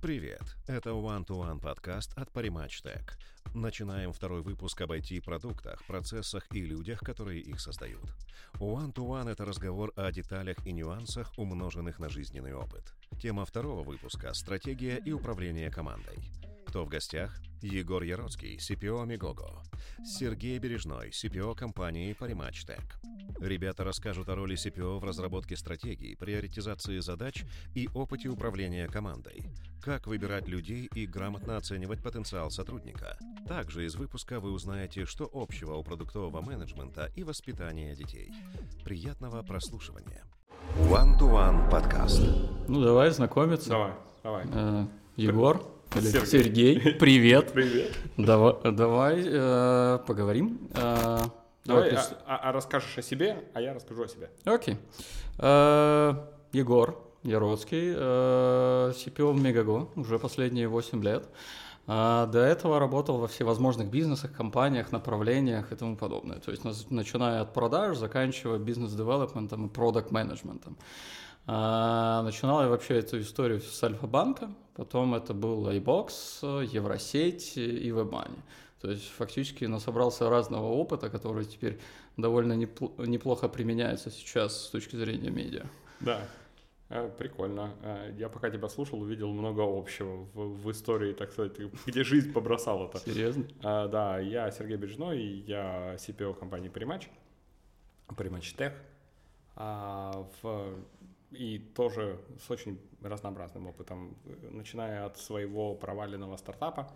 Привет! Это One to One подкаст от Parimatch. Начинаем второй выпуск об IT-продуктах, процессах и людях, которые их создают. One to One — это разговор о деталях и нюансах, умноженных на жизненный опыт. Тема второго выпуска — стратегия и управление командой. Кто в гостях? Егор Яроцкий, CPO Мегого. Сергей Бережной, CPO компании Parimatch Tech. Ребята расскажут о роли CPO в разработке стратегий, приоритизации задач и опыте управления командой. Как выбирать людей и грамотно оценивать потенциал сотрудника. Также из выпуска вы узнаете, что общего у продуктового менеджмента и воспитания детей. Приятного прослушивания. One-to-One подкаст. Ну, давай знакомиться. Давай, давай. Э, Егор. Сергей. Сергей. Привет. Привет. Давай, давай э, поговорим. Э, Давай, прис- а, а- а расскажешь о себе, а я расскажу о себе. Окей. Э, Егор Яроцкий, э, CPO в Мегаго, уже последние 8 лет. А До этого работал во всевозможных бизнесах, компаниях, направлениях и тому подобное. То есть начиная от продаж, заканчивая бизнес-девелопментом и продакт-менеджментом. А, Начинал я вообще эту историю с Альфа-банка, потом это был iBox, Евросеть и WebMoney. То есть фактически насобрался разного опыта, который теперь довольно непл- неплохо применяется сейчас с точки зрения медиа. Да, Э, прикольно. Э, Я пока тебя слушал, увидел много общего в, в истории, так сказать, где жизнь побросала это. Серьезно? А, да, я Сергей Бережной, я CPO компании Primatch, Primatch Tech, а, в, и тоже с очень разнообразным опытом, э, начиная от своего проваленного стартапа,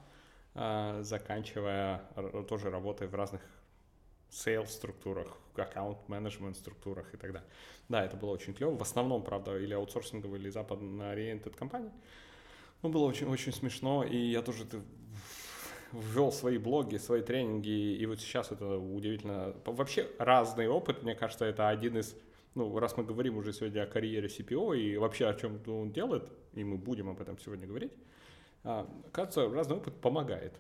а, заканчивая тоже работой в разных sales структурах, аккаунт-менеджмент структурах и так далее. Да, это было очень клево. В основном, правда, или аутсорсинговые, или западно-ориентед компании. Ну, было очень, очень смешно, и я тоже ввел свои блоги, свои тренинги, и вот сейчас это удивительно. Вообще разный опыт, мне кажется, это один из, ну, раз мы говорим уже сегодня о карьере CPO и вообще о чем он делает, и мы будем об этом сегодня говорить, а, кажется, разный опыт помогает.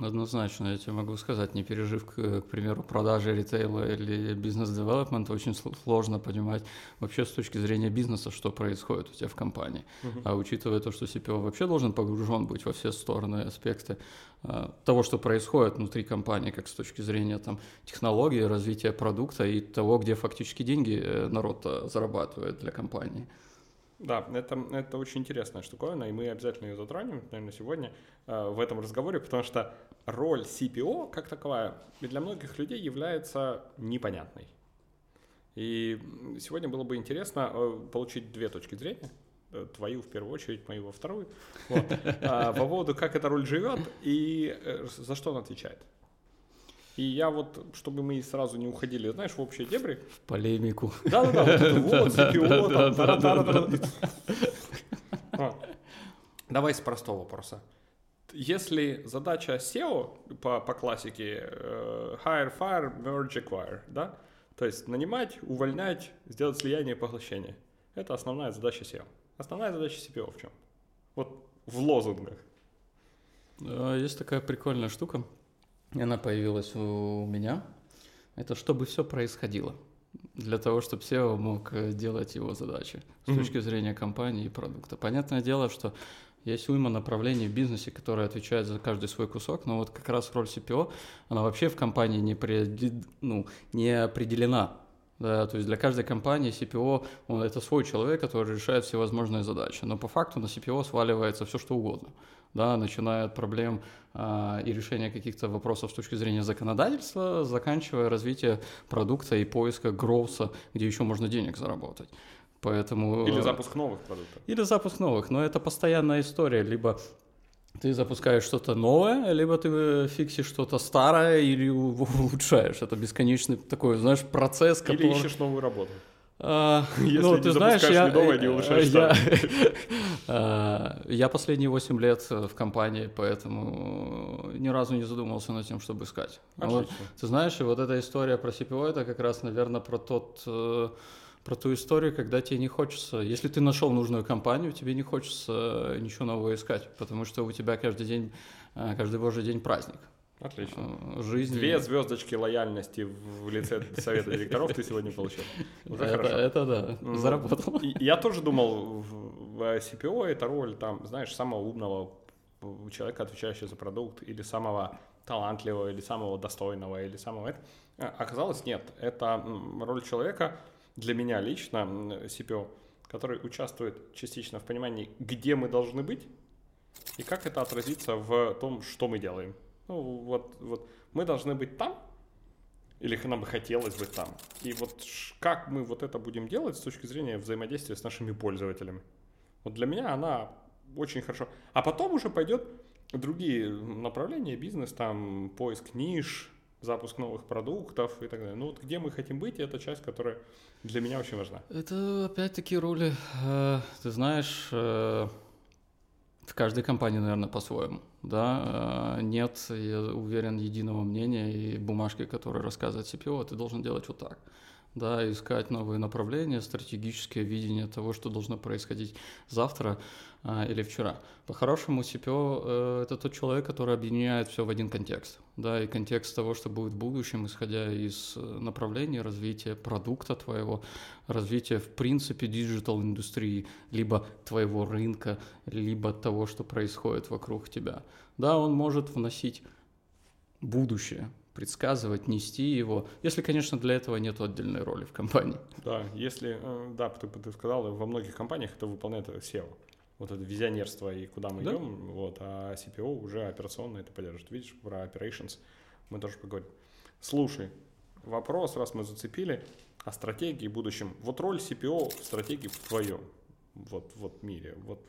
Однозначно, я тебе могу сказать, не пережив, к, к примеру, продажи ритейла или бизнес-девелопмента, очень сл- сложно понимать вообще с точки зрения бизнеса, что происходит у тебя в компании. А учитывая то, что CPO вообще должен погружен быть во все стороны, аспекты а, того, что происходит внутри компании, как с точки зрения там, технологии, развития продукта и того, где фактически деньги э, народ э, зарабатывает для компании. Да, это, это очень интересная штуковина, и мы обязательно ее затронем, наверное, сегодня э, в этом разговоре, потому что роль CPO как таковая для многих людей является непонятной. И сегодня было бы интересно э, получить две точки зрения, э, твою в первую очередь, мою во вторую, вот, а, по поводу, как эта роль живет и э, за что она отвечает. И я вот, чтобы мы сразу не уходили, знаешь, в общие дебри, В полемику. да-да-да, вот CPO, там, Да-да-да, тара-тара-тара. А, Давай с простого вопроса. Если задача SEO по, по классике э, hire, fire, merge, acquire, да? То есть нанимать, увольнять, сделать слияние и поглощение. Это основная задача SEO. Основная задача CPO в чем? Вот в лозунгах. А, Есть такая прикольная штука, и она появилась у меня. Это чтобы все происходило. Для того, чтобы SEO мог э, делать его задачи с Мгм. точки зрения компании и продукта. Понятное дело, что есть уйма направлений в бизнесе, которые отвечают за каждый свой кусок, но вот как раз роль CPO, она вообще в компании не, преди- ну, не определена. Да, то есть для каждой компании CPO он, это свой человек, который решает всевозможные задачи. Но по факту на CPO сваливается все, что угодно. Да, начиная от проблем а, и решения каких-то вопросов с точки зрения законодательства, заканчивая развитие продукта и поиска гроуса, где еще можно денег заработать. Поэтому... Или э, запуск новых продуктов. или запуск новых, но это постоянная история. Либо ты запускаешь что-то новое, либо ты э, фиксишь что-то старое или улучшаешь. Это бесконечный такой, знаешь, процесс, который... Или ищешь новую работу. А, Если ну, ты знаешь, я, не новое, не э, улучшаешь я, а, я последние 8 лет э, в компании, поэтому ни разу не задумывался над тем, чтобы искать. А вот, ты знаешь, и вот эта история про CPO, это как раз, наверное, про тот, про ту историю, когда тебе не хочется, если ты нашел нужную компанию, тебе не хочется ничего нового искать, потому что у тебя каждый день, э, каждый божий день праздник. Отлично. э, жизни. Две звездочки лояльности в лице совета директоров ты сегодня получил. Уже это, хорошо. это да, заработал. Я тоже думал, в CPO это роль, там, знаешь, самого умного э, человека, отвечающего за продукт, или самого талантливого, или самого достойного, или самого... Оказалось, нет. Это роль человека, для меня лично, CPO, который участвует частично в понимании, где мы должны быть, и как это отразится в том, что мы делаем. Ну, вот, вот мы должны быть там, или нам бы хотелось быть там. И вот как мы вот это будем делать с точки зрения взаимодействия с нашими пользователями. Вот для меня она очень хорошо. А потом уже пойдет другие направления, бизнес, там, поиск ниш, запуск новых продуктов и так далее. Ну вот где мы хотим быть, это часть, которая для меня очень важна. Это опять-таки роли, э, ты знаешь, э, в каждой компании, наверное, по-своему. Да, Э, нет, я уверен, единого мнения и бумажки, которые рассказывает CPO, ты должен делать вот так. Да, искать новые направления, стратегическое видение того, что должно происходить завтра а, или вчера. По-хорошему, CPO э, это тот человек, который объединяет все в один контекст. Да, и контекст того, что будет в будущем, исходя из э, направления развития продукта твоего, развития, в принципе, digital-индустрии, либо твоего рынка, либо того, что происходит вокруг тебя. Да, он может вносить будущее, предсказывать, нести его, если, конечно, для этого нет отдельной роли в компании. Да, если, э, да, ты, ты сказал, во многих компаниях это выполняет SEO. Вот это визионерство и куда мы Да. идем, вот, а CPO уже операционно это поддерживает. Видишь, про operations мы тоже поговорим. Слушай, вопрос, раз мы зацепили, о стратегии в будущем. Вот роль CPO в стратегии в твоем вот, вот мире. Вот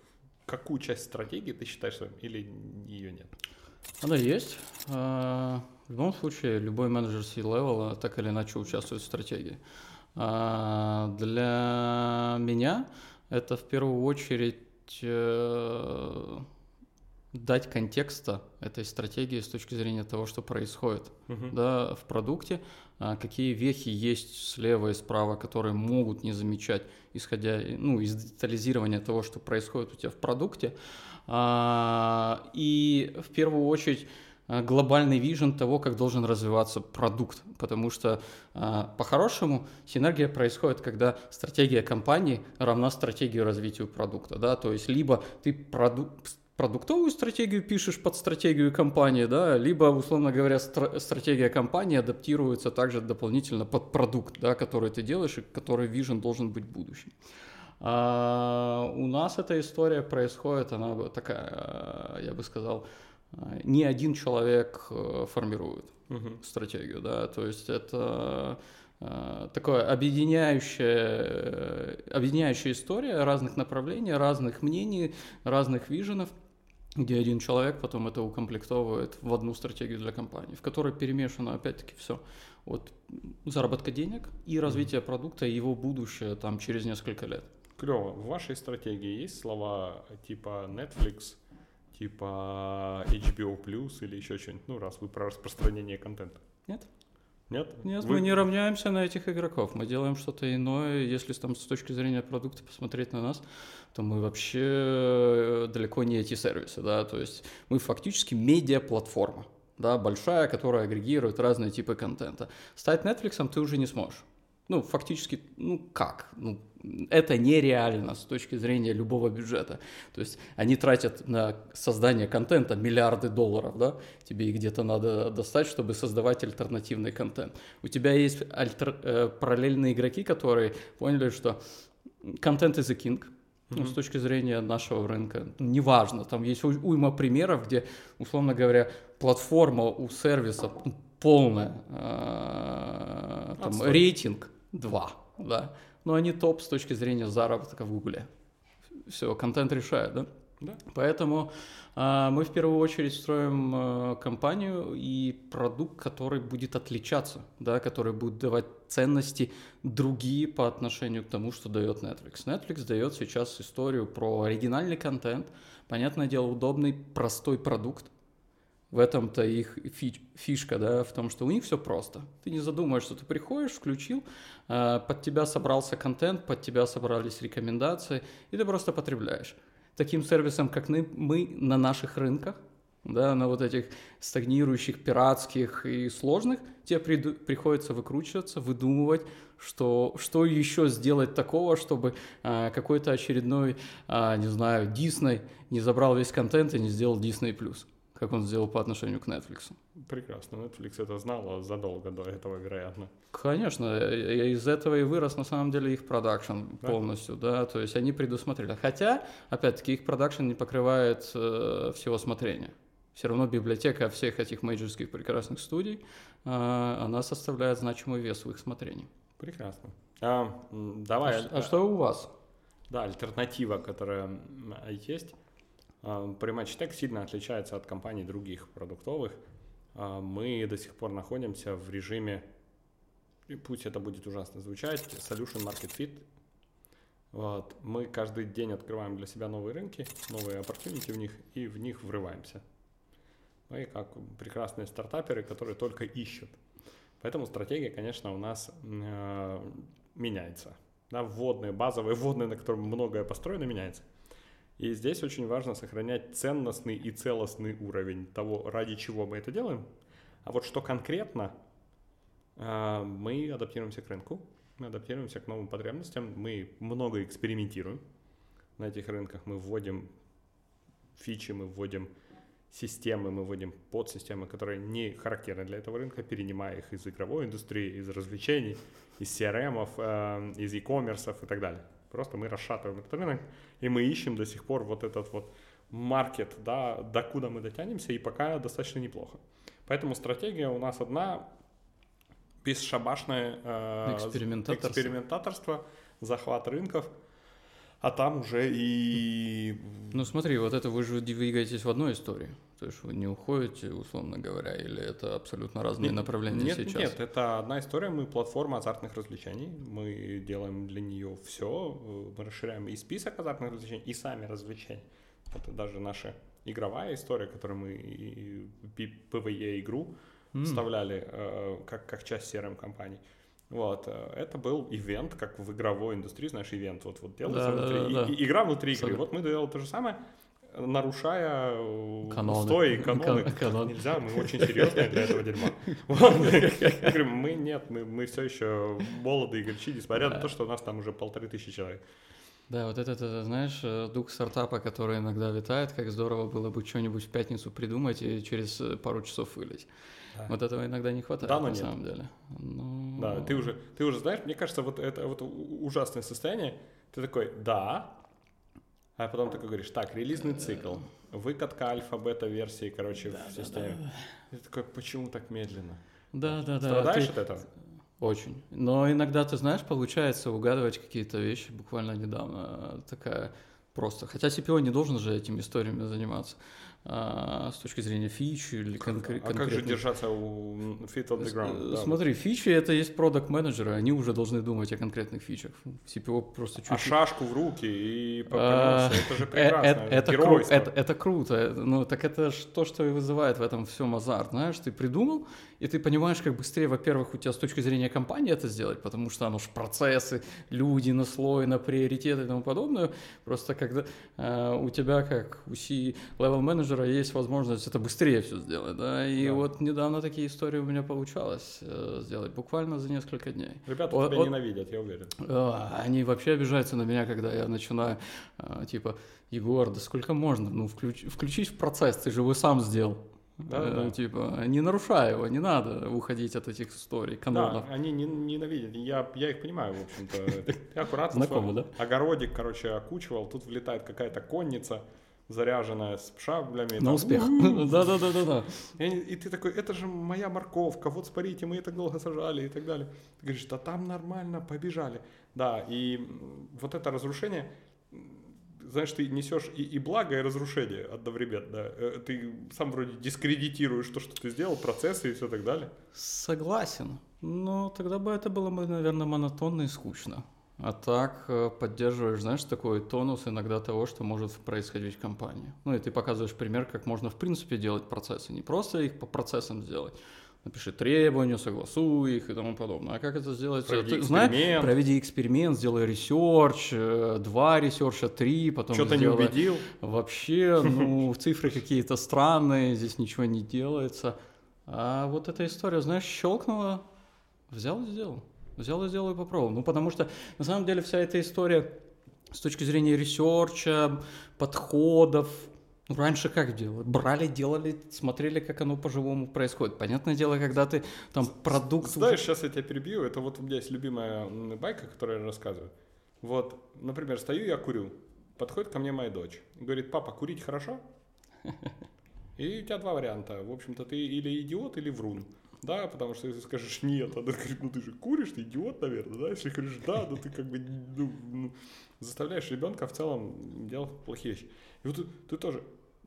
какую часть стратегии ты считаешь своим или ее нет? Она есть. В любом случае, любой менеджер C-level так или иначе участвует в стратегии. А, Для меня это в первую очередь э, дать контекста этой стратегии с точки зрения того, что происходит Мгм. да, в продукте, а, какие вехи есть слева и справа, которые могут не замечать, исходя ну, из детализирования того, что происходит у тебя в продукте. А, И в первую очередь глобальный вижен того, как должен развиваться продукт, потому что а, по-хорошему синергия происходит, когда стратегия компании равна стратегии развития продукта, да, то есть либо ты проду- продуктовую стратегию пишешь под стратегию компании, да, либо, условно говоря, стра- стратегия компании адаптируется также дополнительно под продукт, да, который ты делаешь и который вижен должен быть в будущем. А, у нас эта история происходит, она такая, а, я бы сказал, не один человек э, формирует Мгм. стратегию, да, то есть это э, такое объединяющая, э, объединяющая история разных направлений, разных мнений, разных виженов, где один человек потом это укомплектовывает в одну стратегию для компании, в которой перемешано опять-таки все от заработка денег и развития продукта, и его будущее там через несколько лет. Клево. В вашей стратегии есть слова типа Netflix, типа HBO Plus или еще что-нибудь? Ну, раз вы про распространение контента. Нет? Нет? Нет, Вы- мы не равняемся на этих игроков, мы делаем что-то иное. Если там с точки зрения продукта посмотреть на нас, то мы вообще э, далеко не эти сервисы, да, то есть мы фактически медиаплатформа, да, большая, которая агрегирует разные типы контента. Стать Netflix ты уже не сможешь. Ну, фактически, ну как? Ну, это нереально с точки зрения любого бюджета. То есть они тратят на создание контента миллиарды долларов, да? Тебе их где-то надо достать, чтобы создавать альтернативный контент. У тебя есть альтер- э, параллельные игроки, которые поняли, что контент is a king, ну, с точки зрения нашего рынка. Неважно, там есть уй- уйма примеров, где, условно говоря, платформа у сервиса полная, э, там, рейтинг 2, да, но они топ с точки зрения заработка в Гугле. Все, контент решает, да? Да. Поэтому а, мы в первую очередь строим а, компанию и продукт, который будет отличаться, да, который будет давать ценности другие по отношению к тому, что дает Netflix. Netflix дает сейчас историю про оригинальный контент, понятное дело, удобный, простой продукт. В этом-то их фи- фишка, да, в том, что у них все просто. Ты не задумаешься, ты приходишь, включил, а, под тебя собрался контент, под тебя собрались рекомендации, и ты просто потребляешь таким сервисом, как мы, на наших рынках, да, на вот этих стагнирующих, пиратских и сложных, тебе при, приходится выкручиваться, выдумывать, что, что еще сделать такого, чтобы а, какой-то очередной, а, не знаю, Дисней не забрал весь контент и не сделал Disney+, как он сделал по отношению к Netflix. Прекрасно, Netflix это знал задолго до этого, вероятно. Конечно, из этого и вырос на самом деле их продакшн да? полностью, да, то есть они предусмотрели. Хотя, опять-таки, их продакшн не покрывает э, всего смотрения все равно библиотека всех этих мейджорских прекрасных студий, а, она составляет значимый вес в их смотрении. Прекрасно. А, давай. А, а что у вас? Да, альтернатива, которая есть. Primatch сильно отличается от компаний других продуктовых. А, мы до сих пор находимся в режиме, пусть это будет ужасно звучать, solution market fit. Вот. Мы каждый день открываем для себя новые рынки, новые opportunity в них и в них врываемся. Мы как прекрасные стартаперы, которые только ищут. Поэтому стратегия, конечно, у нас э, меняется. Да, вводные, базовые вводные, на котором многое построено, меняется. И здесь очень важно сохранять ценностный и целостный уровень того, ради чего мы это делаем. А вот что конкретно, э, мы адаптируемся к рынку, мы адаптируемся к новым потребностям, мы много экспериментируем на этих рынках, мы вводим фичи, мы вводим системы мы вводим подсистемы, которые не характерны для этого рынка, перенимая их из игровой индустрии, из развлечений, из CRM, э, из e-commerce и так далее. Просто мы расшатываем этот рынок, и мы ищем до сих пор вот этот вот маркет, да, докуда мы дотянемся, и пока достаточно неплохо. Поэтому стратегия у нас одна, бесшабашное э, экспериментаторство. экспериментаторство, захват рынков – а там уже и... Ну смотри, вот это вы же двигаетесь в одной истории. То есть вы не уходите, условно говоря, или это абсолютно разные нет, направления нет, сейчас? Нет, это одна история. Мы платформа азартных развлечений. Мы делаем для нее все. Мы расширяем и список азартных развлечений, и сами развлечения. Это даже наша игровая история, которую мы и PvE игру mm. вставляли э, как, как часть CRM-компании. Вот, э, это был ивент, как в игровой индустрии, знаешь, ивент вот, вот делается да, внутри, да, да. И, игра внутри игры. Вот мы делали то же самое, нарушая э, каноны. устои, каноны. Канон. Нельзя, мы очень серьезные для этого дерьма. Я говорю, мы нет, мы, мы все еще молоды и несмотря на то, что у нас там уже полторы тысячи человек. Да, вот это, это, знаешь, э, дух стартапа, который иногда витает, как здорово было бы что-нибудь в пятницу придумать и через пару часов вылить. Да. Вот этого иногда не хватает, да, но на нет. самом деле. Ну... Да, ты уже, ты уже знаешь, мне кажется, вот это вот ужасное состояние. Ты такой, да, а потом такой говоришь, так, релизный цикл, выкатка альфа-бета-версии, короче, да, в системе. Да, да. Ты такой, почему так медленно? Да, да, да. Страдаешь ты... от этого? Очень. Но иногда, ты знаешь, получается угадывать какие-то вещи. Буквально недавно такая просто. Хотя CPO не должен же этими историями заниматься а, с точки зрения фичи или конкретно. А как же держаться у fit on the ground? Смотри, да. фичи это есть продукт менеджеры они уже должны думать о конкретных фичах. CPO просто чуть-чуть. А шашку в руки и а, это же прекрасно. Это, это, кру- это, это круто. Ну, так это то, что и вызывает в этом всем азарт. Знаешь, ты придумал, и ты понимаешь, как быстрее, во-первых, у тебя с точки зрения компании это сделать, потому что оно же процессы, люди на слой, на приоритеты и тому подобное. Просто когда э, у тебя, как у C-level менеджера, есть возможность это быстрее все сделать, да, и да. вот недавно такие истории у меня получалось э, сделать, буквально за несколько дней. Ребята вот, тебя вот, ненавидят, я уверен. Э, они вообще обижаются на меня, когда я начинаю, э, типа, Егор, да сколько можно, ну, включ, включись в процесс, ты же его сам сделал. Да, э, да. Типа, не нарушай его, не надо уходить от этих историй, канонов. Да, они не, ненавидят. Я, я их понимаю, в общем-то. Я аккуратно Знакомо, да? огородик, короче, окучивал. Тут влетает какая-то конница, заряженная с шаблями. На успех. Да-да-да-да-да. И, ты такой, это же моя морковка, вот смотрите, мы ее так долго сажали и так далее. Ты говоришь, да там нормально, побежали. Да, и вот это разрушение, знаешь, ты несешь и, и благо, и разрушение одновременно. Э, ты сам вроде дискредитируешь то, что ты сделал, процессы и все так далее. Согласен. Но тогда бы это было бы, наверное, монотонно и скучно. А так э, поддерживаешь, знаешь, такой тонус иногда того, что может происходить в компании. Ну и ты показываешь пример, как можно в принципе делать процессы. Не просто их по процессам сделать, напиши требования, согласуй их и тому подобное. А как это сделать? Проведи Ты знаешь, эксперимент. проведи эксперимент, сделай research, э, два research а, три, потом Что-то не убедил. Вообще, ну, цифры какие-то странные, здесь ничего не делается. А вот эта история, знаешь, щелкнула, взял и сделал. Взял и сделал и попробовал. Ну, потому что, на самом деле, вся эта история с точки зрения research а, подходов, раньше как делали? Брали, делали, смотрели, как оно по-живому происходит. Понятное дело, когда ты там продукт... Знаешь, сейчас я тебя перебью. Это вот у меня есть любимая байка, которую я рассказываю. Вот, например, стою я курю. Подходит ко мне моя дочь. Говорит, папа, курить хорошо? И у тебя два варианта. В общем-то, ты или идиот, или врун. Да, потому что если скажешь нет, она говорит, ну ты же куришь, ты идиот, наверное, да? Если говоришь да, ну ты как бы ну, ну, заставляешь ребенка в целом делать плохие вещи. И вот ты, ты тоже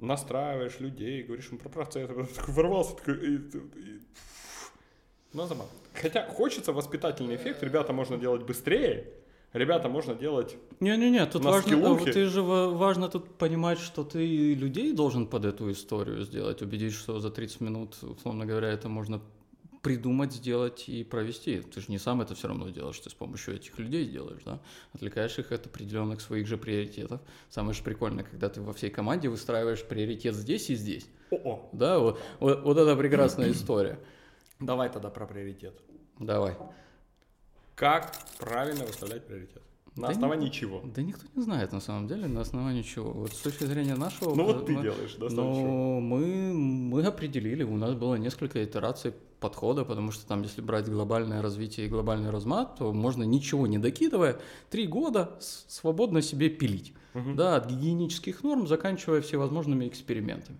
настраиваешь людей, говоришь им про процесс, а потом такой ворвался, такой, и- и- ну, забавно. Хотя хочется воспитательный эффект, ребята можно делать быстрее, ребята можно делать... Не-не-не, тут важно, скиллухе. э, ты же ва- важно тут понимать, что ты и людей должен под эту историю сделать, убедить, что за 30 минут, условно говоря, это можно придумать, сделать и провести. Ты же не сам это все равно делаешь, ты с помощью этих людей делаешь, да? Отвлекаешь их от определенных своих же приоритетов. Самое же прикольное, когда ты во всей команде выстраиваешь приоритет здесь и здесь. О-о, Да, вот, вот, вот это прекрасная история. давай тогда про приоритет. Давай. Как правильно выставлять приоритет? На Да основании чего? Да никто не знает на самом деле, на основании чего. Вот с точки зрения нашего... Ну вот ты мы- делаешь, да, Но мы, мы определили, у нас было несколько итераций подхода, потому что там, если брать глобальное развитие и глобальный размат, то можно ничего не докидывая, три года свободно себе пилить. Мгм. Да, от гигиенических норм, заканчивая всевозможными экспериментами.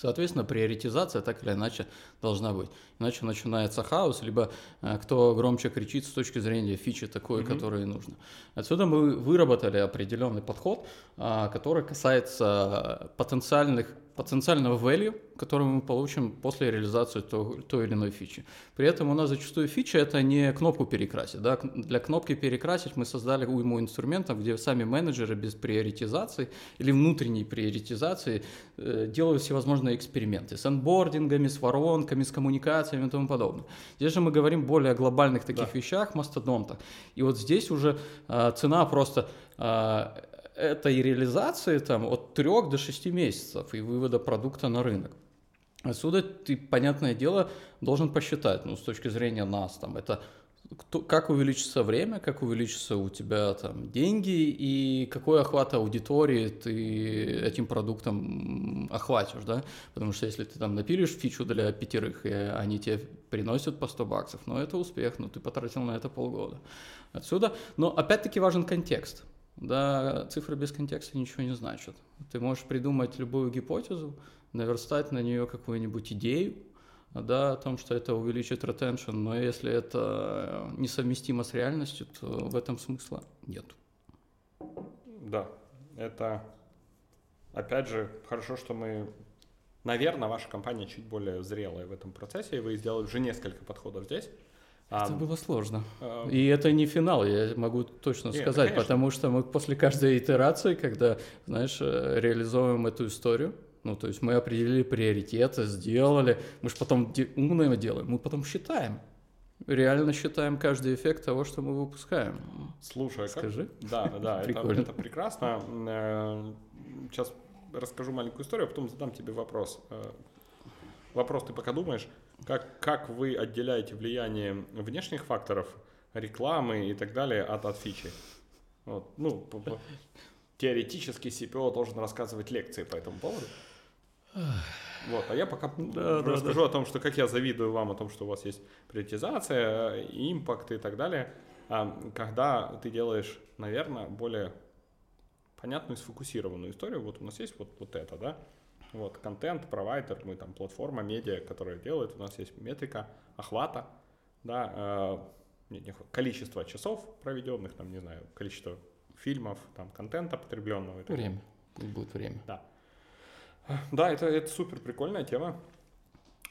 Соответственно, приоритизация так или иначе должна быть. Иначе начинается хаос, либо э, кто громче кричит с точки зрения фичи такой, Мгм. которой нужно. Отсюда мы выработали определенный подход, а, который касается потенциальных, потенциального value, который мы получим после реализации то- той или иной фичи. При этом у нас зачастую фича это не кнопку перекрасить. Да? Для кнопки перекрасить мы создали уйму инструментов, где сами менеджеры без приоритизации или внутренней приоритизации э, делают всевозможные эксперименты с анбордингами, с воронками, с коммуникациями и тому подобное. Здесь же мы говорим более о глобальных таких Да. вещах, мастодонтах. И вот здесь уже э, цена просто э, этой реализации там, от 3 до 6 месяцев и вывода продукта на рынок. Отсюда ты, понятное дело, должен посчитать, ну, с точки зрения нас, там, это кто- как увеличится время, как увеличится у тебя там деньги и какой охват аудитории ты этим продуктом охватишь, да? Потому что если ты там напилишь фичу для пятерых, и они тебе приносят по 100 баксов, ну это успех, ну ты потратил на это полгода. Отсюда, но опять-таки важен контекст. Да, цифры без контекста ничего не значат. Ты можешь придумать любую гипотезу, наверстать на нее какую-нибудь идею, да, о том, что это увеличит ретеншн, но если это э, несовместимо с реальностью, то в этом смысла нет. Да, это, опять же, хорошо, что мы, наверное, ваша компания чуть более зрелая в этом процессе, и вы сделали уже несколько подходов здесь. Это было сложно. а, И это не финал, я могу точно Нет, сказать, конечно. потому что мы после каждой итерации, когда, знаешь, э, реализовываем эту историю, ну, то есть мы определили приоритеты, сделали, мы же потом умное делаем, мы потом считаем. Реально считаем каждый эффект того, что мы выпускаем. Слушай, а как- Скажи. Да, да, это, это прекрасно. Э, Сейчас расскажу маленькую историю, а потом задам тебе вопрос. Э, Вопрос ты пока думаешь, как, как вы отделяете влияние внешних факторов, рекламы и так далее от, от фичи? Вот, ну, по- по- теоретически CPO должен рассказывать лекции по этому поводу. Вот, а я пока Да, да, расскажу о том, что как я завидую вам о том, что у вас есть приоритизация, э, импакт и так далее, А, когда ты делаешь, наверное, более понятную и сфокусированную историю. Вот у нас есть вот, вот это, да? Вот контент, провайдер, мы там платформа, медиа, которая делает, у нас есть метрика охвата, да, э, нет, не количество часов проведенных, там, не знаю, количество фильмов, там, контента потребленного. Время. Будет время. Да, это, это супер прикольная тема.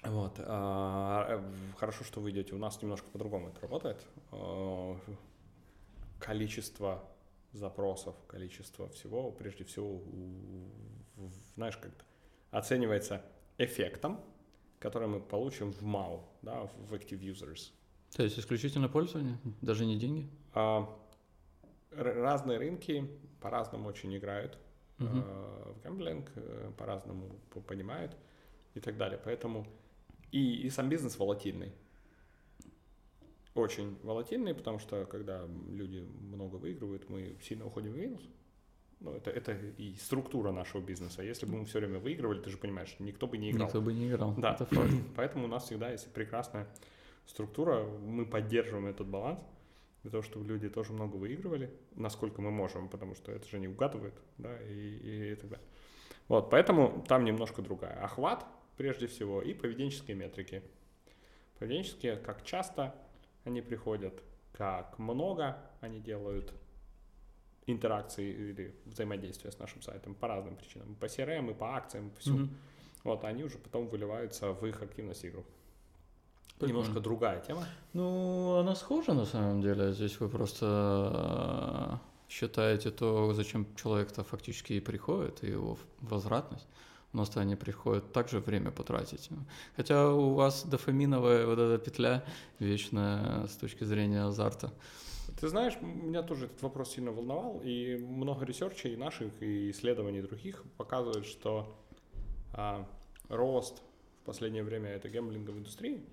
Вот. а, э, Хорошо, что вы идете. У нас немножко по-другому это работает. А, Количество запросов, количество всего, прежде всего, знаешь, как-то оценивается эффектом, которые мы получим в MAU, да, в Active Users. То есть исключительно пользование, даже не деньги? А, разные рынки по-разному очень играют э, в гэмблинг, э, по-разному понимают и так далее. Поэтому и, и сам бизнес волатильный. Очень волатильный, потому что когда люди много выигрывают, мы сильно уходим в минус. Ну, это, это и структура нашего бизнеса. Если бы мы все время выигрывали, ты же понимаешь, никто бы не играл. Никто бы не играл. Да. Это факт. Поэтому у нас всегда есть прекрасная структура, мы поддерживаем этот баланс для того, чтобы люди тоже много выигрывали, насколько мы можем, потому что это же не угадывает, да, и, и так далее. Вот, поэтому там немножко другая. Охват, прежде всего, и поведенческие метрики. Поведенческие, как часто они приходят, как много они делают интеракции или взаимодействия с нашим сайтом по разным причинам. По CRM, и по акциям, по всему. Мгм. Вот, они уже потом выливаются в их активность игру. Прикольно. Немножко другая тема. Ну, она схожа на самом деле. Здесь вы просто э, считаете то, зачем человек-то фактически и приходит, и его возвратность. У нас-то они приходят также время потратить. Хотя у вас дофаминовая вот эта петля вечная с точки зрения азарта. Ты знаешь, меня тоже этот вопрос сильно волновал, и много research ей наших и исследований других показывают, что а, рост в последнее время этой гэмблинговой индустрии,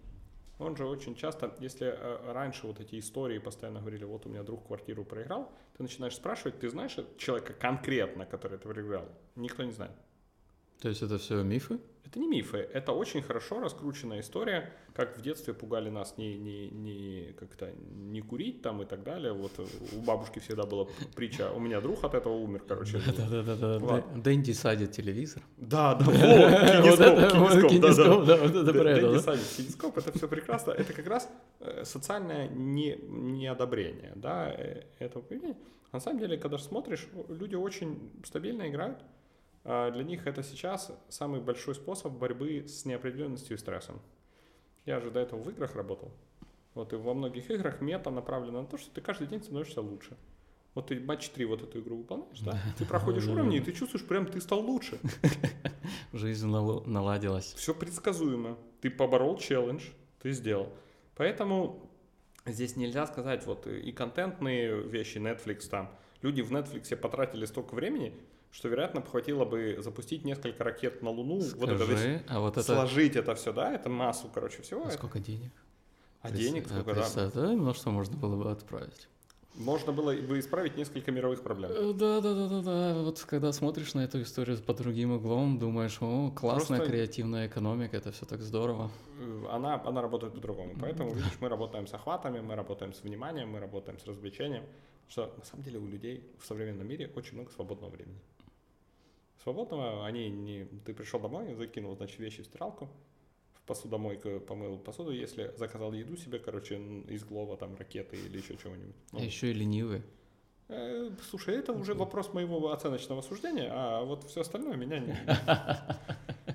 он же очень часто, если а, раньше вот эти истории постоянно говорили, вот у меня друг квартиру проиграл, ты начинаешь спрашивать, ты знаешь человека конкретно, который это проиграл? Никто не знает. То есть это все мифы? Это не мифы, это очень хорошо раскрученная история, как в детстве пугали нас не, не, не как-то не курить там и так далее. Вот у бабушки всегда была притча, у меня друг от этого умер, короче. Да-да-да. Дэнди садит телевизор. Да, да, вот, кинескоп, да, да. вот это про это, Дэнди садит кинескоп, это все прекрасно. Это как раз э, социальное не, неодобрение да, э, этого поведения. На самом деле, когда смотришь, люди очень стабильно играют. А Для них это сейчас самый большой способ борьбы с неопределенностью и стрессом. Я же до этого в играх работал. Вот и во многих играх мета направлена на то, что ты каждый день становишься лучше. Вот ты матч 3 вот эту игру выполняешь, да? Ты проходишь да, уровни, и да. ты чувствуешь, прям ты стал лучше. Жизнь нал- наладилась. Все предсказуемо. Ты поборол челлендж, ты сделал. Поэтому здесь нельзя сказать, вот и контентные вещи, Netflix там, люди в Netflix потратили столько времени, что, вероятно, хватило бы запустить несколько ракет на Луну, вот это весь- Скажи, а вот это... сложить это все, да, это массу, короче, всего. А сколько денег? А Прис- денег а, сколько, да. да? Ну, что можно было бы отправить? Можно было бы исправить несколько мировых проблем. Э, Да, да, да, да, да. Вот когда смотришь на эту историю под другим углом, думаешь, о, классная Просто- креативная экономика, это все так здорово. Э, Она, она работает по-другому. Поэтому, видишь, мы работаем с охватами, мы работаем с вниманием, мы работаем с развлечением. Что на самом деле у людей в современном мире очень много свободного времени. Свободного они не... Ты пришел домой, закинул, значит, вещи в стиралку, в посудомойку помыл посуду, если заказал еду себе, короче, из глова, там, ракеты или еще чего-нибудь. Ну, А еще и ленивые. Э, слушай, это уже вопрос моего оценочного суждения, а вот все остальное меня не...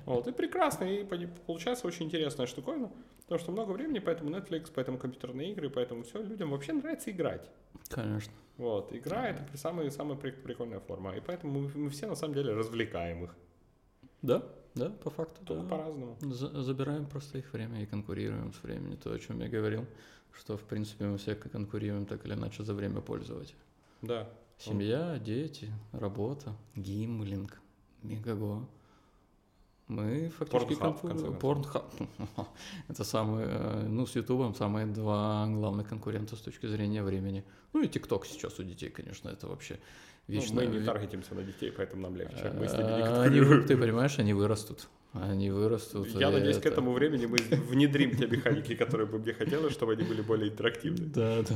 Вот, и прекрасно, и получается очень интересная штуковина, потому что много времени, поэтому Netflix, поэтому компьютерные игры, поэтому все, людям вообще нравится играть. Конечно. Вот, игра это самая, самая при- прикольная форма, и поэтому мы, мы все на самом деле развлекаем их, Да, да, по факту. только да. по-разному. За- Забираем просто их время и конкурируем с временем. То, о чем я говорил, что, в принципе, мы все конкурируем так или иначе за время пользователя. Да. Семья, дети, работа, гимлинг, мегаго. Мы фактически Порнхаб, концов. Порнхаб. Это самые, э, ну, с Ютубом самые два главных конкурента с точки зрения времени. Ну и ТикТок сейчас у детей, конечно, это вообще Ну, вечно. мы не таргетимся на детей, поэтому нам легче. Мы с ними не Они, конкурируем. вы- ты понимаешь, они вырастут. Они вырастут. Я надеюсь, к это- этому времени мы внедрим те механики, которые бы мне хотелось, чтобы они были более интерактивны, Да, да,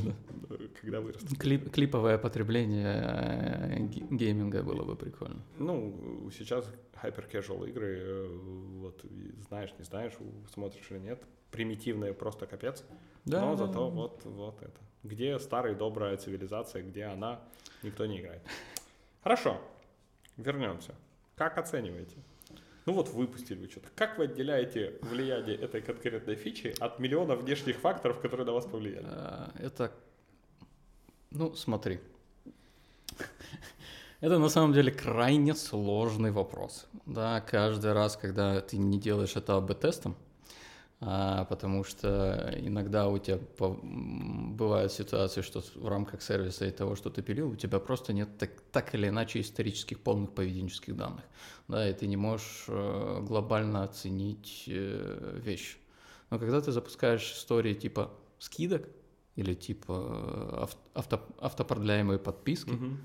да. когда вырастут. Клип- клиповое потребление э, ге- гейминга было бы прикольно. Ну, сейчас hyper casual игры, э, вот знаешь, не знаешь, смотришь или нет, примитивные просто капец. Да, но да, зато да. вот, вот это. Где старая добрая цивилизация, где она, никто не играет. Хорошо, вернемся. Как оцениваете? Ну вот выпустили вы что-то. Как вы отделяете влияние этой конкретной фичи от миллиона внешних факторов, которые на вас повлияли? А, Это, ну, смотри. Это на самом деле крайне сложный вопрос. Да, каждый раз, когда ты не делаешь это АБ-тестом, потому что иногда у тебя бывают ситуации, что в рамках сервиса и того, что ты пилил, у тебя просто нет так, так или иначе исторических полных поведенческих данных, да, и ты не можешь э, глобально оценить э, вещь. Но когда ты запускаешь истории типа скидок или типа э, авто, автопродляемые подписки, угу.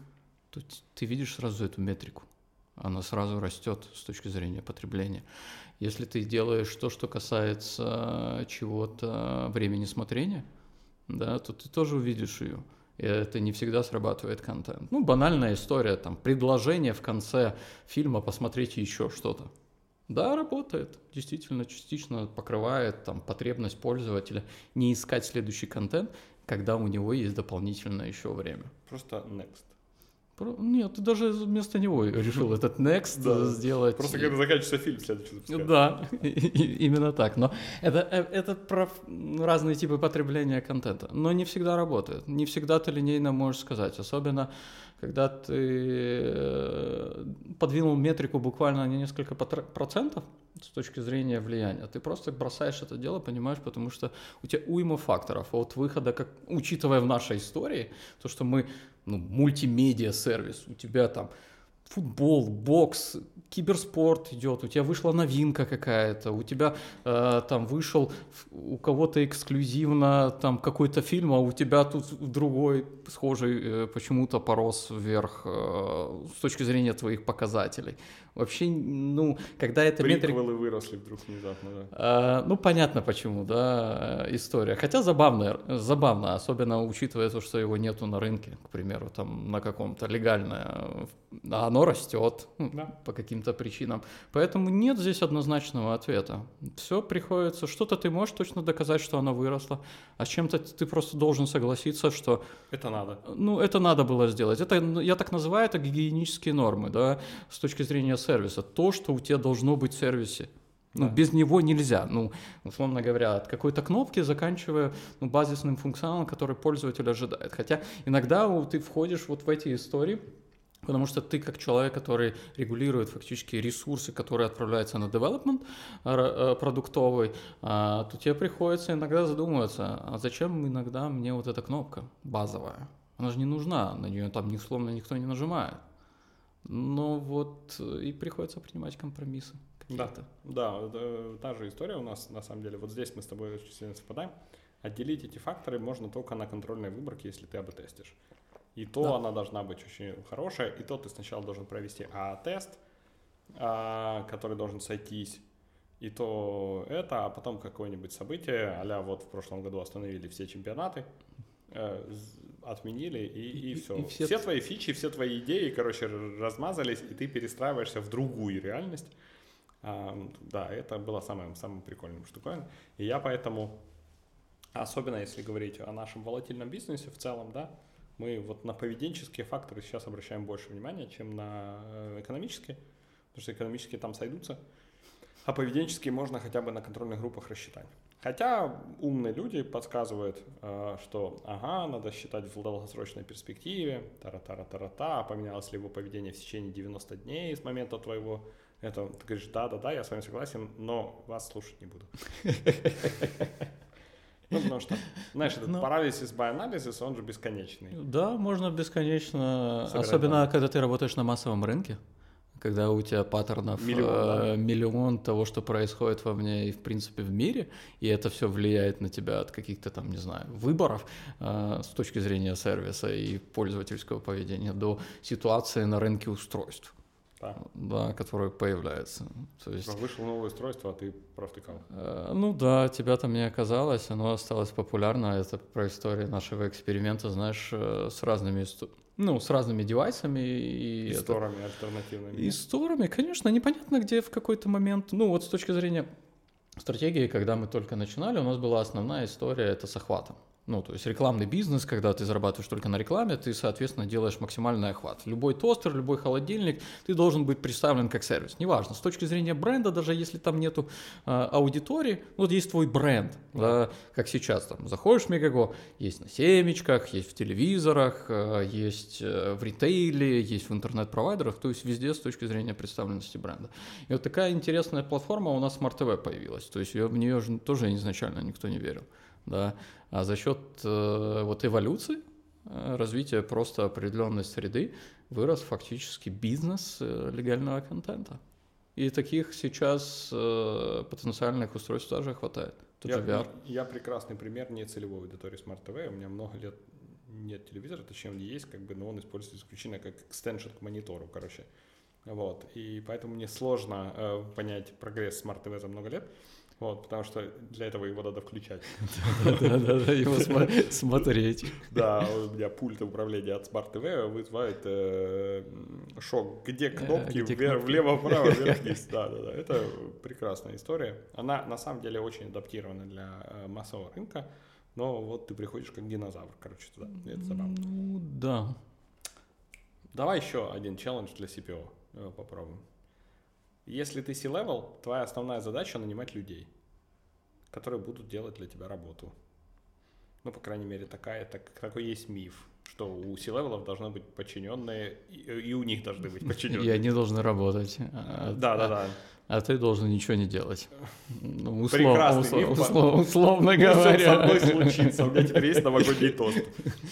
то ты видишь сразу эту метрику она сразу растет с точки зрения потребления. Если ты делаешь то, что касается чего-то времени смотрения, да, то ты тоже увидишь ее. И это не всегда срабатывает контент. Ну, банальная история, там, предложение в конце фильма посмотреть еще что-то. Да, работает. Действительно, частично покрывает там, потребность пользователя не искать следующий контент, когда у него есть дополнительное еще время. Просто next. Нет, ты даже вместо него решил этот next да. сделать. Просто когда заканчивается фильм, следующий запускать. Да, именно так. Но это, э, это про разные типы потребления контента. Но не всегда работает. Не всегда ты линейно можешь сказать. Особенно, когда ты э, подвинул метрику буквально на несколько процентов с точки зрения влияния. Ты просто бросаешь это дело, понимаешь, потому что у тебя уйма факторов. А от выхода, как, учитывая в нашей истории, то, что мы ну, мультимедиа-сервис, у тебя там футбол, бокс, киберспорт идет, у тебя вышла новинка какая-то, у тебя э, там вышел у кого-то эксклюзивно там какой-то фильм, а у тебя тут другой схожий э, почему-то порос вверх э, с точки зрения твоих показателей. Вообще, ну, когда это метрика... выросли вдруг внезапно, да. А, ну, понятно почему, да, история. Хотя забавно, забавно, особенно учитывая то, что его нету на рынке, к примеру, там на каком-то легальное, а оно растет ну, да. по каким-то причинам. Поэтому нет здесь однозначного ответа. Все приходится, что-то ты можешь точно доказать, что оно выросло, а с чем-то ты просто должен согласиться, что... Это надо. Ну, это надо было сделать. Это, я так называю это гигиенические нормы, да, с точки зрения сервиса, то, что у тебя должно быть в сервисе. Ну, да. без него нельзя. Ну, условно говоря, от какой-то кнопки заканчивая ну, базисным функционалом, который пользователь ожидает. Хотя иногда ты входишь вот в эти истории, потому что ты как человек, который регулирует фактически ресурсы, которые отправляются на development э, продуктовый, а, то тебе приходится иногда задумываться, а зачем иногда мне вот эта кнопка базовая? Она же не нужна, на нее там условно никто не нажимает. Но вот э, и приходится принимать компромиссы. Да, да, да, та же история у нас на самом деле. Вот здесь мы с тобой очень сильно совпадаем. Отделить эти факторы можно только на контрольной выборке, если ты об тестишь. И то да. она должна быть очень хорошая, и то ты сначала должен провести А-тест, а, который должен сойтись, и то это, а потом какое-нибудь событие, а вот в прошлом году остановили все чемпионаты, э, отменили, и, и, и все. И все. Все твои фичи, все твои идеи, короче, размазались, и ты перестраиваешься в другую реальность. А, да, это было самым, самым прикольным штуковиной. И я поэтому, особенно если говорить о нашем волатильном бизнесе в целом, да, мы вот на поведенческие факторы сейчас обращаем больше внимания, чем на э, экономические, потому что экономические там сойдутся, а поведенческие можно хотя бы на контрольных группах рассчитать. Хотя умные люди подсказывают, э, что ага, надо считать в долгосрочной перспективе, тара-тара-тара-та, поменялось ли его поведение в течение 90 дней с момента твоего этого. Ты говоришь, да-да-да, я с вами согласен, но вас слушать не буду. Ну, потому что, знаешь, этот Но... парализис by analysis, он же бесконечный. Да, можно бесконечно, особенно когда ты работаешь на массовом рынке когда у тебя паттернов миллион, э, да. миллион того, что происходит во мне и в принципе в мире, и это все влияет на тебя от каких-то там, не знаю, выборов э, с точки зрения сервиса и пользовательского поведения до ситуации на рынке устройств да. да, который появляется. То есть, Вышло новое устройство, а ты провтыкал. Э, ну да, тебя там не оказалось, оно осталось популярно. Это про историю нашего эксперимента, знаешь, э, с разными ну, с разными девайсами. И, и сторами это... альтернативными. И сторами, конечно, непонятно, где в какой-то момент, ну вот с точки зрения стратегии, когда мы только начинали, у нас была основная история, это с охватом. Ну, то есть рекламный бизнес, когда ты зарабатываешь только на рекламе, ты, соответственно, делаешь максимальный охват. Любой тостер, любой холодильник, ты должен быть представлен как сервис. Неважно, с точки зрения бренда, даже если там нету э, аудитории, вот есть твой бренд, да. Как сейчас, там, заходишь в Мегаго, есть на семечках, есть в телевизорах, э, есть э, в ритейле, есть в интернет-провайдерах, то есть везде с точки зрения представленности бренда. И вот такая интересная платформа у нас Smart TV появилась, то есть в нее же тоже изначально никто не верил да, а за счет э, вот эволюции, э, развития просто определенной среды вырос фактически бизнес э, легального контента. И таких сейчас э, потенциальных устройств тоже хватает. Тут я, же VR. Я прекрасный пример не целевой аудитории Smart TV. У меня много лет нет телевизора, точнее он есть, как бы, но он используется исключительно как экстеншн к монитору, короче. Вот. И поэтому мне сложно э, понять прогресс Smart TV за много лет. Вот, потому что для этого его надо включать. Да-да-да, его смотреть. Да, у меня пульт управления от Smart TV вызывает э, шок. Где э, кнопки влево-вправо, вверх-вниз. Да-да-да, это прекрасная история. Она на самом деле очень адаптирована для э, массового рынка, но вот ты приходишь как динозавр, короче, туда. Это забавно. Ну, да. Давай еще один челлендж для CPO попробуем. Если ты C-level, твоя основная задача нанимать людей, которые будут делать для тебя работу. Ну, по крайней мере, такая, так, такой есть миф, что у C-level ов должны быть подчиненные, и, и у них должны быть подчиненные. И они должны работать. А, да, да, да. А ты должен ничего не делать. Ну, услов, Прекрасный услов, миф. Услов, условно говоря. Со мной случится. У меня теперь есть новогодний тост.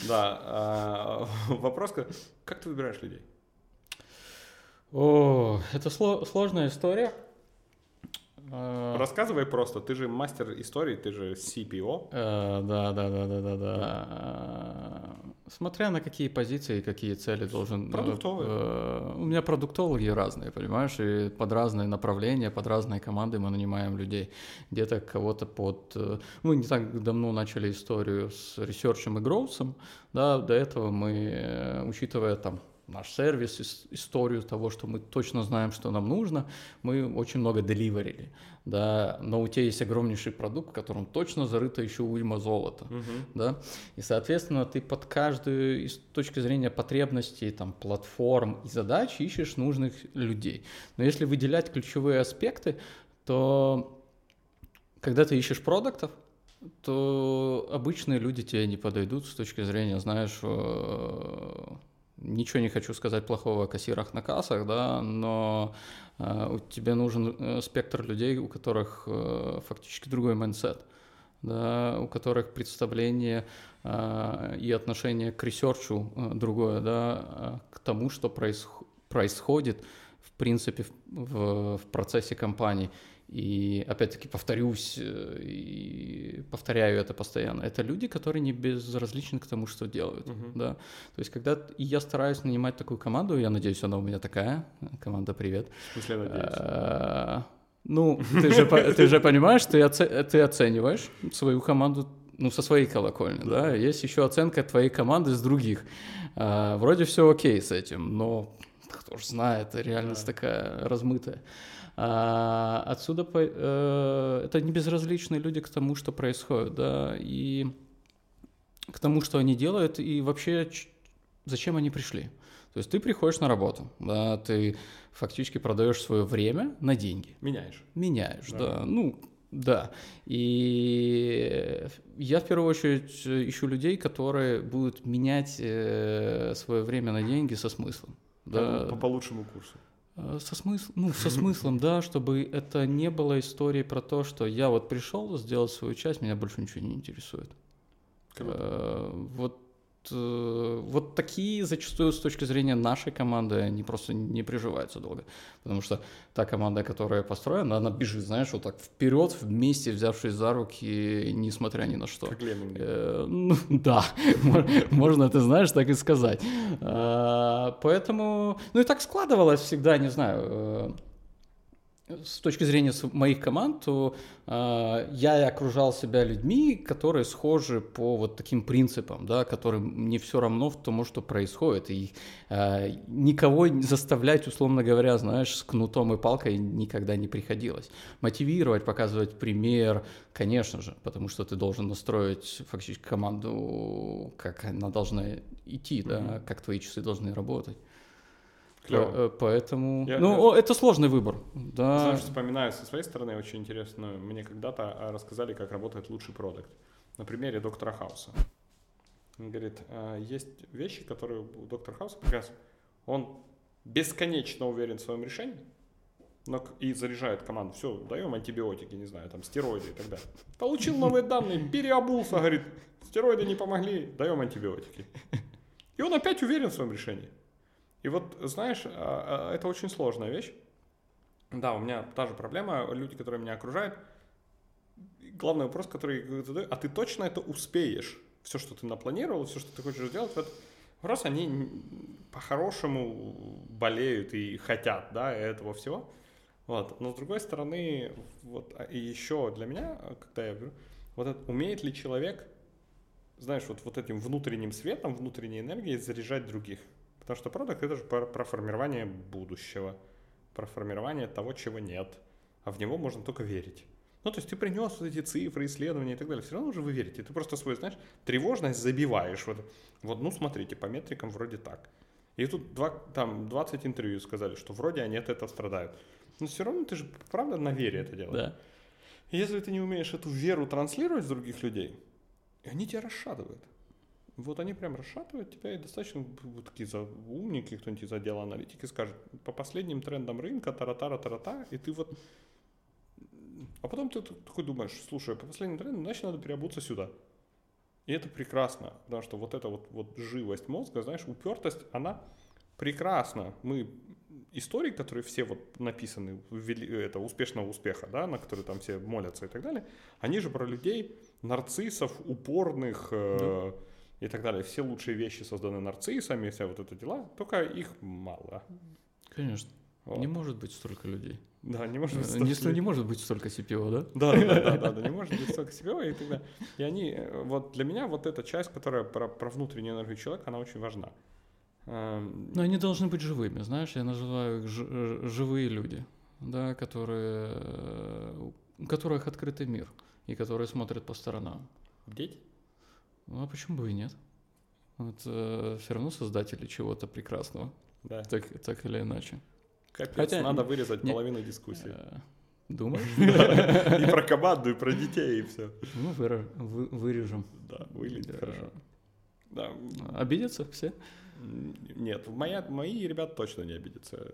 Да. А, вопрос, как ты выбираешь людей? О, это сло- сложная история. А, Рассказывай просто, ты же мастер истории, ты же CPO. Э, да, да, да, да, да, да. Смотря на какие позиции, какие цели должен... Э, продуктовые. Э, у меня продуктологи разные, понимаешь, и под разные направления, под разные команды мы нанимаем людей. Где-то кого-то под... Мы не так давно начали историю с ресерчем и гроусом, да, до этого мы, учитывая там наш сервис, историю того, что мы точно знаем, что нам нужно, мы очень много деливерили. Да, но у тебя есть огромнейший продукт, в котором точно зарыто еще уйма золота. Uh-huh. Да? И, соответственно, ты под каждую, с точки зрения потребностей, там, платформ и задач ищешь нужных людей. Но если выделять ключевые аспекты, то когда ты ищешь продуктов, то обычные люди тебе не подойдут с точки зрения, знаешь, э, Ничего не хочу сказать плохого о кассирах на кассах, да, но э, тебе нужен э, спектр людей, у которых э, фактически другой mindset, да, у которых представление э, и отношение к research у э, другое, да, э, к тому, что происх- происходит в принципе в, в, в процессе компании. И опять-таки повторюсь э, и повторяю это постоянно. Это люди, которые не безразличны к тому, что делают. Uh-huh. Да? То есть, когда и я стараюсь нанимать такую команду, я надеюсь, она у меня такая. Команда, привет. В смысле, надеюсь? А, ну, ты же, ты же понимаешь, ты, оце, ты оцениваешь свою команду ну, со своей колокольни, да. да, есть еще оценка твоей команды с других. А, вроде все окей с этим, но кто ж знает, реальность да. такая размытая. А, отсюда по, э, это не безразличные люди к тому, что происходит, да, и к тому, что они делают, и вообще зачем они пришли. То есть ты приходишь на работу, да, ты фактически продаешь свое время на деньги. Меняешь. Меняешь, да. да. Ну, да. И я в первую очередь ищу людей, которые будут менять э, свое время на деньги со смыслом. Да. По, по лучшему курсу. Э, со, смысл, ну, со смыслом, да, чтобы это не было историей про то, что я вот пришел сделать свою часть, меня больше ничего не интересует. Круто. Э, вот вот такие зачастую с точки зрения нашей команды, они просто не приживаются долго. Потому что та команда, которая построена, она бежит, знаешь, вот так вперед, вместе взявшись за руки, несмотря ни на что. Как э, ну, да, можно, ты знаешь, так и сказать. А, поэтому, ну и так складывалось всегда, не знаю, э, с точки зрения моих команд, то э, я окружал себя людьми, которые схожи по вот таким принципам, да, которым не все равно в тому, что происходит. И э, никого заставлять, условно говоря, знаешь, с кнутом и палкой никогда не приходилось. Мотивировать, показывать пример, конечно же, потому что ты должен настроить фактически команду, как она должна идти, mm-hmm. да, как твои часы должны работать. Клево. Э, поэтому, я, ну, я, это сложный выбор. Да. Знаешь, вспоминаю со своей стороны очень интересную. Мне когда-то а, рассказали, как работает лучший продукт. На примере доктора Хауса. Он говорит, «А, есть вещи, которые у доктора Хауса как раз он бесконечно уверен в своем решении, но и заряжает команду. Все, даем антибиотики, не знаю, там стероиды и так далее. Получил новые данные, переобулся, говорит, стероиды не помогли, даем антибиотики. И он опять уверен в своем решении. И вот, знаешь, а, а, это очень сложная вещь. Да, у меня та же проблема, люди, которые меня окружают, главный вопрос, который задаю, а ты точно это успеешь? Все, что ты напланировал, все, что ты хочешь сделать, вот вопрос, они по-хорошему болеют и хотят, да, этого всего. Вот. Но с другой стороны, вот, а, и еще для меня, когда я говорю, вот это, умеет ли человек, знаешь, вот, вот этим внутренним светом, внутренней энергией заряжать других? Потому что продукт это же про, про формирование будущего, про формирование того, чего нет. А в него можно только верить. Ну, то есть ты принес вот эти цифры, исследования и так далее, все равно уже вы верите. Ты просто свою, знаешь, тревожность забиваешь. Вот, вот ну, смотрите, по метрикам вроде так. И тут два, там 20 интервью сказали, что вроде они от этого страдают. Но все равно ты же правда на вере это делаешь. Да. И если ты не умеешь эту веру транслировать в других людей, они тебя расшатывают. Вот они прям расшатывают тебя, и достаточно вот такие за умники, кто-нибудь из отдела аналитики скажет, по последним трендам рынка, тара-тара-тара-та, и ты вот... А потом ты такой думаешь, слушай, по последним трендам, значит, надо переобуться сюда. И это прекрасно, потому что вот эта вот, вот живость мозга, знаешь, упертость, она прекрасна. Мы истории, которые все вот написаны, это успешного успеха, да, на которые там все молятся и так далее, они же про людей, нарциссов, упорных, э, и так далее. Все лучшие вещи созданы нарциссами, все вот это дела, только их мало. Конечно. Вот. Не может быть столько людей. Да, не может быть э, столько Если не может быть столько CPO, да? Да, да, да, да, да, не может быть столько CPO, и тогда... И они, э, вот для меня вот эта часть, которая про, про внутреннюю энергию человека, она очень важна. Эм, Но они должны быть живыми, знаешь, я называю их э, живые люди, да, которые, у которых открытый мир и которые смотрят по сторонам. Дети? Ну а почему бы и нет? Вот э, все равно создатели чего-то прекрасного. Да. Так, так или иначе. Капец, Хотя, надо вырезать не, половину дискуссии. Э, думаешь? И про команду, и про детей, и все. Ну, вырежем. Да, вылезет хорошо. Да. Обидятся все? Нет, моя, мои ребята точно не обидятся.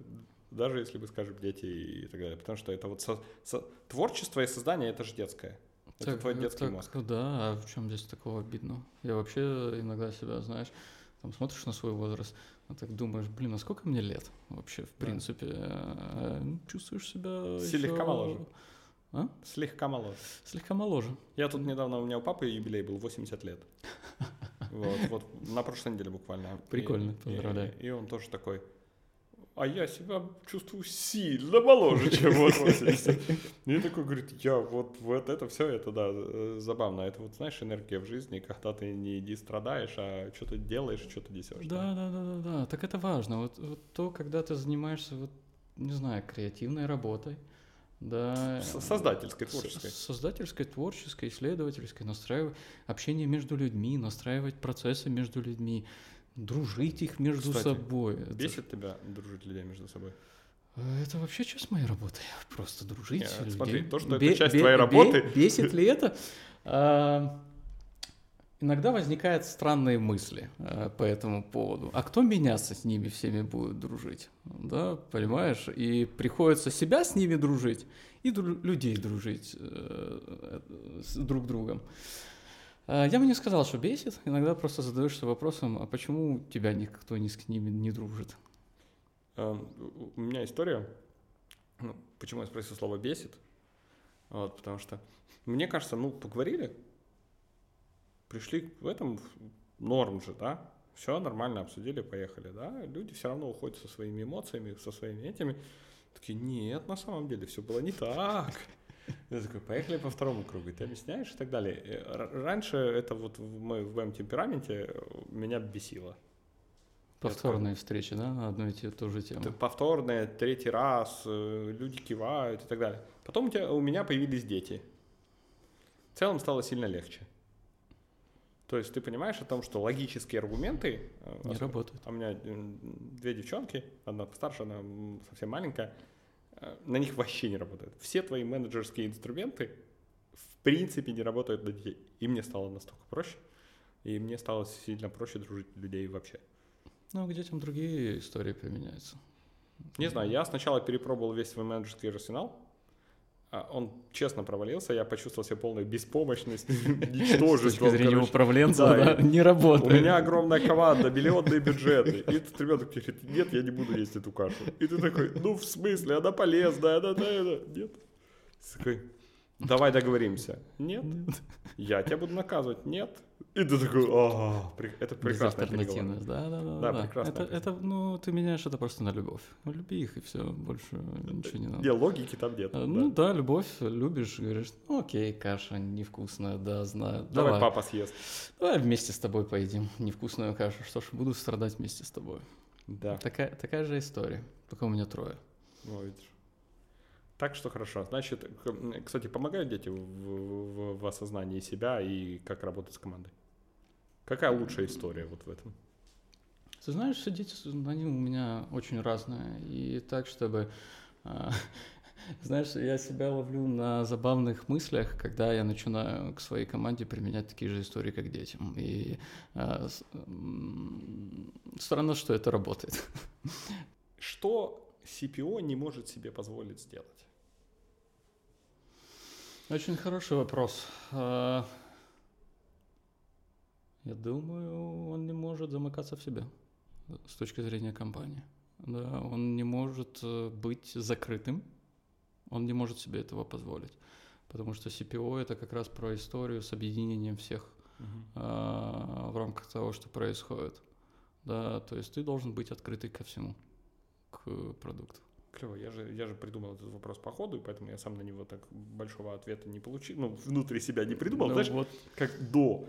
Даже если мы скажем дети и так далее. Потому что это вот со, со, творчество и создание это же детское. Это так, твой детский так, мозг. Да, а в чем здесь такого обидного? Я вообще иногда себя, знаешь, там смотришь на свой возраст, а так думаешь, блин, а сколько мне лет вообще, в да. принципе? А, ну, чувствуешь себя Слегка еще... моложе. А? Слегка моложе. Слегка моложе. Я тут недавно, у меня у папы юбилей был 80 лет. Вот, вот на прошлой неделе буквально. Прикольно, поздравляю. И, и он тоже такой, а я себя чувствую сильно моложе, чем вот 80. И такой говорит, я вот, вот это все, это да, э, забавно. Это вот, знаешь, энергия в жизни, когда ты не иди страдаешь, а что-то делаешь, что-то несешь. Да, да, да, да, да. Так это важно. Вот, вот то, когда ты занимаешься, вот, не знаю, креативной работой, да. Создательской, творческой. Создательской, творческой, исследовательской, настраивать общение между людьми, настраивать процессы между людьми дружить их между Кстати, собой. Бесит это... тебя дружить людей между собой? Это вообще часть моей работы. Просто дружить. Нет, людей. Смотри, то, что бе- это часть бе- твоей работы. Бесит ли это? А, иногда возникают странные мысли а, по этому поводу. А кто меня с ними всеми будет дружить? Да, понимаешь? И приходится себя с ними дружить и дру- людей дружить э, с друг другом. Э, я бы не сказал, что бесит. Иногда просто задаешься вопросом, а почему тебя никто ни с ними не дружит? Эм, у меня история. Ну, почему я спросил слово бесит? Вот, потому что мне кажется, ну, поговорили, пришли в этом норм же, да, все нормально обсудили, поехали, да, люди все равно уходят со своими эмоциями, со своими этими, Такие, нет, на самом деле все было не так. Я такой, поехали по второму кругу, ты объясняешь и так далее. Э, раньше это вот в, мой, в моем темпераменте э, меня бесило. Повторные встречи, да, на одну и ту же тему? Повторные, третий раз, э, люди кивают и так далее. Потом у, тебя, у меня появились дети. В целом стало сильно легче. То есть ты понимаешь о том, что логические аргументы... Не работают. А у меня две девчонки, одна постарше, одна совсем маленькая на них вообще не работает. Все твои менеджерские инструменты в принципе не работают на детей. И мне стало настолько проще, и мне стало сильно проще дружить людей вообще. Ну, к детям другие истории применяются. Не знаю, я сначала перепробовал весь свой менеджерский арсенал, а он честно провалился, я почувствовал себя полной беспомощностью, ничтожеством. С точки зрения управленца, да, не работает. У меня огромная команда, миллионные бюджеты. И этот ребенок говорит, нет, я не буду есть эту кашу. И ты такой, ну в смысле, она полезная, она, да, да, нет. Такой, давай договоримся. Нет. Я тебя буду наказывать. Нет. И ты такой, а, это прекрасная Безальтернативность, да, да, да. да, прекрасно. Это, это, ну, ты меняешь это просто на любовь. Ну, люби их, и все, больше ничего не надо. Не, логики там нет. А, ну да, любовь, любишь, говоришь, ну окей, каша невкусная, да, знаю. Давай, Давай папа съест. Давай вместе с тобой поедим невкусную кашу. Что ж, буду страдать вместе с тобой. Да. Такая, такая же история, только у меня трое. Ну, видишь. Так что хорошо. Значит, кстати, помогают дети в, в, в осознании себя и как работать с командой? Какая лучшая история вот в этом? Ты знаешь, все дети, они у меня очень разные. И так, чтобы... А, знаешь, я себя ловлю на забавных мыслях, когда я начинаю к своей команде применять такие же истории, как детям. И а, странно, что это работает. Что CPO не может себе позволить сделать? Очень хороший вопрос. Я думаю, он не может замыкаться в себе с точки зрения компании. Да, он не может э, быть закрытым, он не может себе этого позволить. Потому что CPO это как раз про историю с объединением всех uh-huh. а, в рамках того, что происходит. Да, то есть ты должен быть открытый ко всему, к продукту. Клево, я же, я же придумал этот вопрос по ходу, и поэтому я сам на него так большого ответа не получил, ну, внутри себя не придумал, ну, знаешь, вот. как до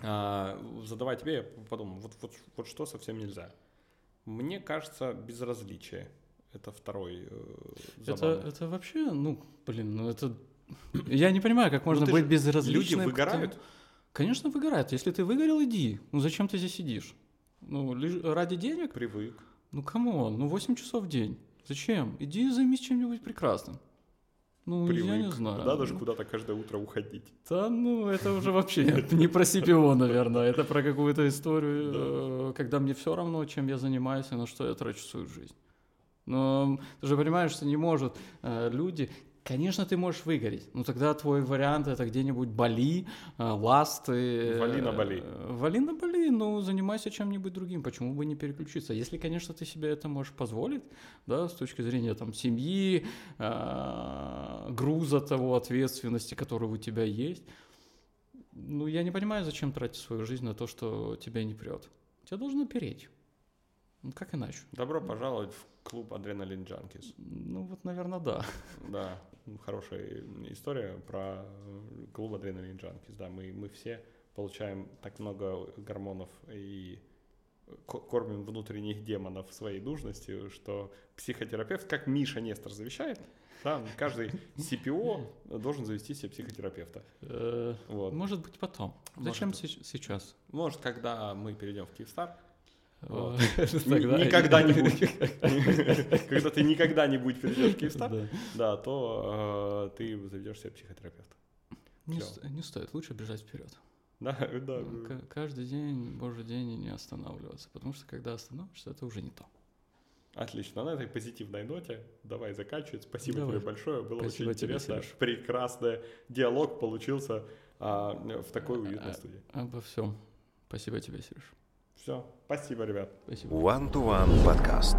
а, задавая тебе, я подумал, вот, вот, вот что совсем нельзя. Мне кажется, безразличие. Это второй э, это, это вообще, ну, блин, ну это... Я не понимаю, как ну, можно ну, быть безразличным. Люди выгорают? Ты... Конечно, выгорают. Если ты выгорел, иди. Ну, зачем ты здесь сидишь? Ну, лишь ради денег? Привык. Ну, кому? Ну, 8 часов в день. Зачем? Иди займись чем-нибудь прекрасным. Ну, Привык. я не знаю. Надо же куда-то каждое утро уходить. Да, ну, это уже вообще не про CPO, наверное. Это про какую-то историю, э, когда мне все равно, чем я занимаюсь и на что я трачу свою жизнь. Но ты же понимаешь, что не может э, люди, Конечно, ты можешь выгореть. Ну тогда твой вариант это где-нибудь Бали, э, ласты. Вали на Бали. Вали на Бали, ну занимайся чем-нибудь другим. Почему бы не переключиться? Если, конечно, ты себе это можешь позволить, да, с точки зрения там семьи, э, груза того, ответственности, которая у тебя есть. Ну, я не понимаю, зачем тратить свою жизнь на то, что тебя не прет. Тебя должно переть. Ну, как иначе? Добро пожаловать в клуб Адреналин Джанкис. Ну, вот, наверное, да. Да, хорошая история про клуб Адреналин Джанкис. Да, мы, мы все получаем так много гормонов и кормим внутренних демонов своей нужности, что психотерапевт, как Миша Нестор завещает, да, каждый CPO должен завести себе психотерапевта. Э, вот. Может быть, потом. Зачем сейчас? Может, когда мы перейдем в Киевстар, вот. Никогда-нибудь. Когда ты никогда-нибудь перейдешь в Киевстар, да, то э, ты заведешь себе психотерапевта. Не стоит, лучше бежать вперед. Да, да. Каждый день, божий день и не останавливаться, потому что когда остановишься, это уже не то. Отлично. На этой позитивной ноте давай заканчивать. Спасибо Давай. тебе большое. Было Спасибо очень интересно. Тебе, Прекрасный диалог получился а, в такой уютной а, студии. Обо всем. Спасибо тебе, Сереж. Все. Спасибо, ребят. Спасибо. One to One подкаст.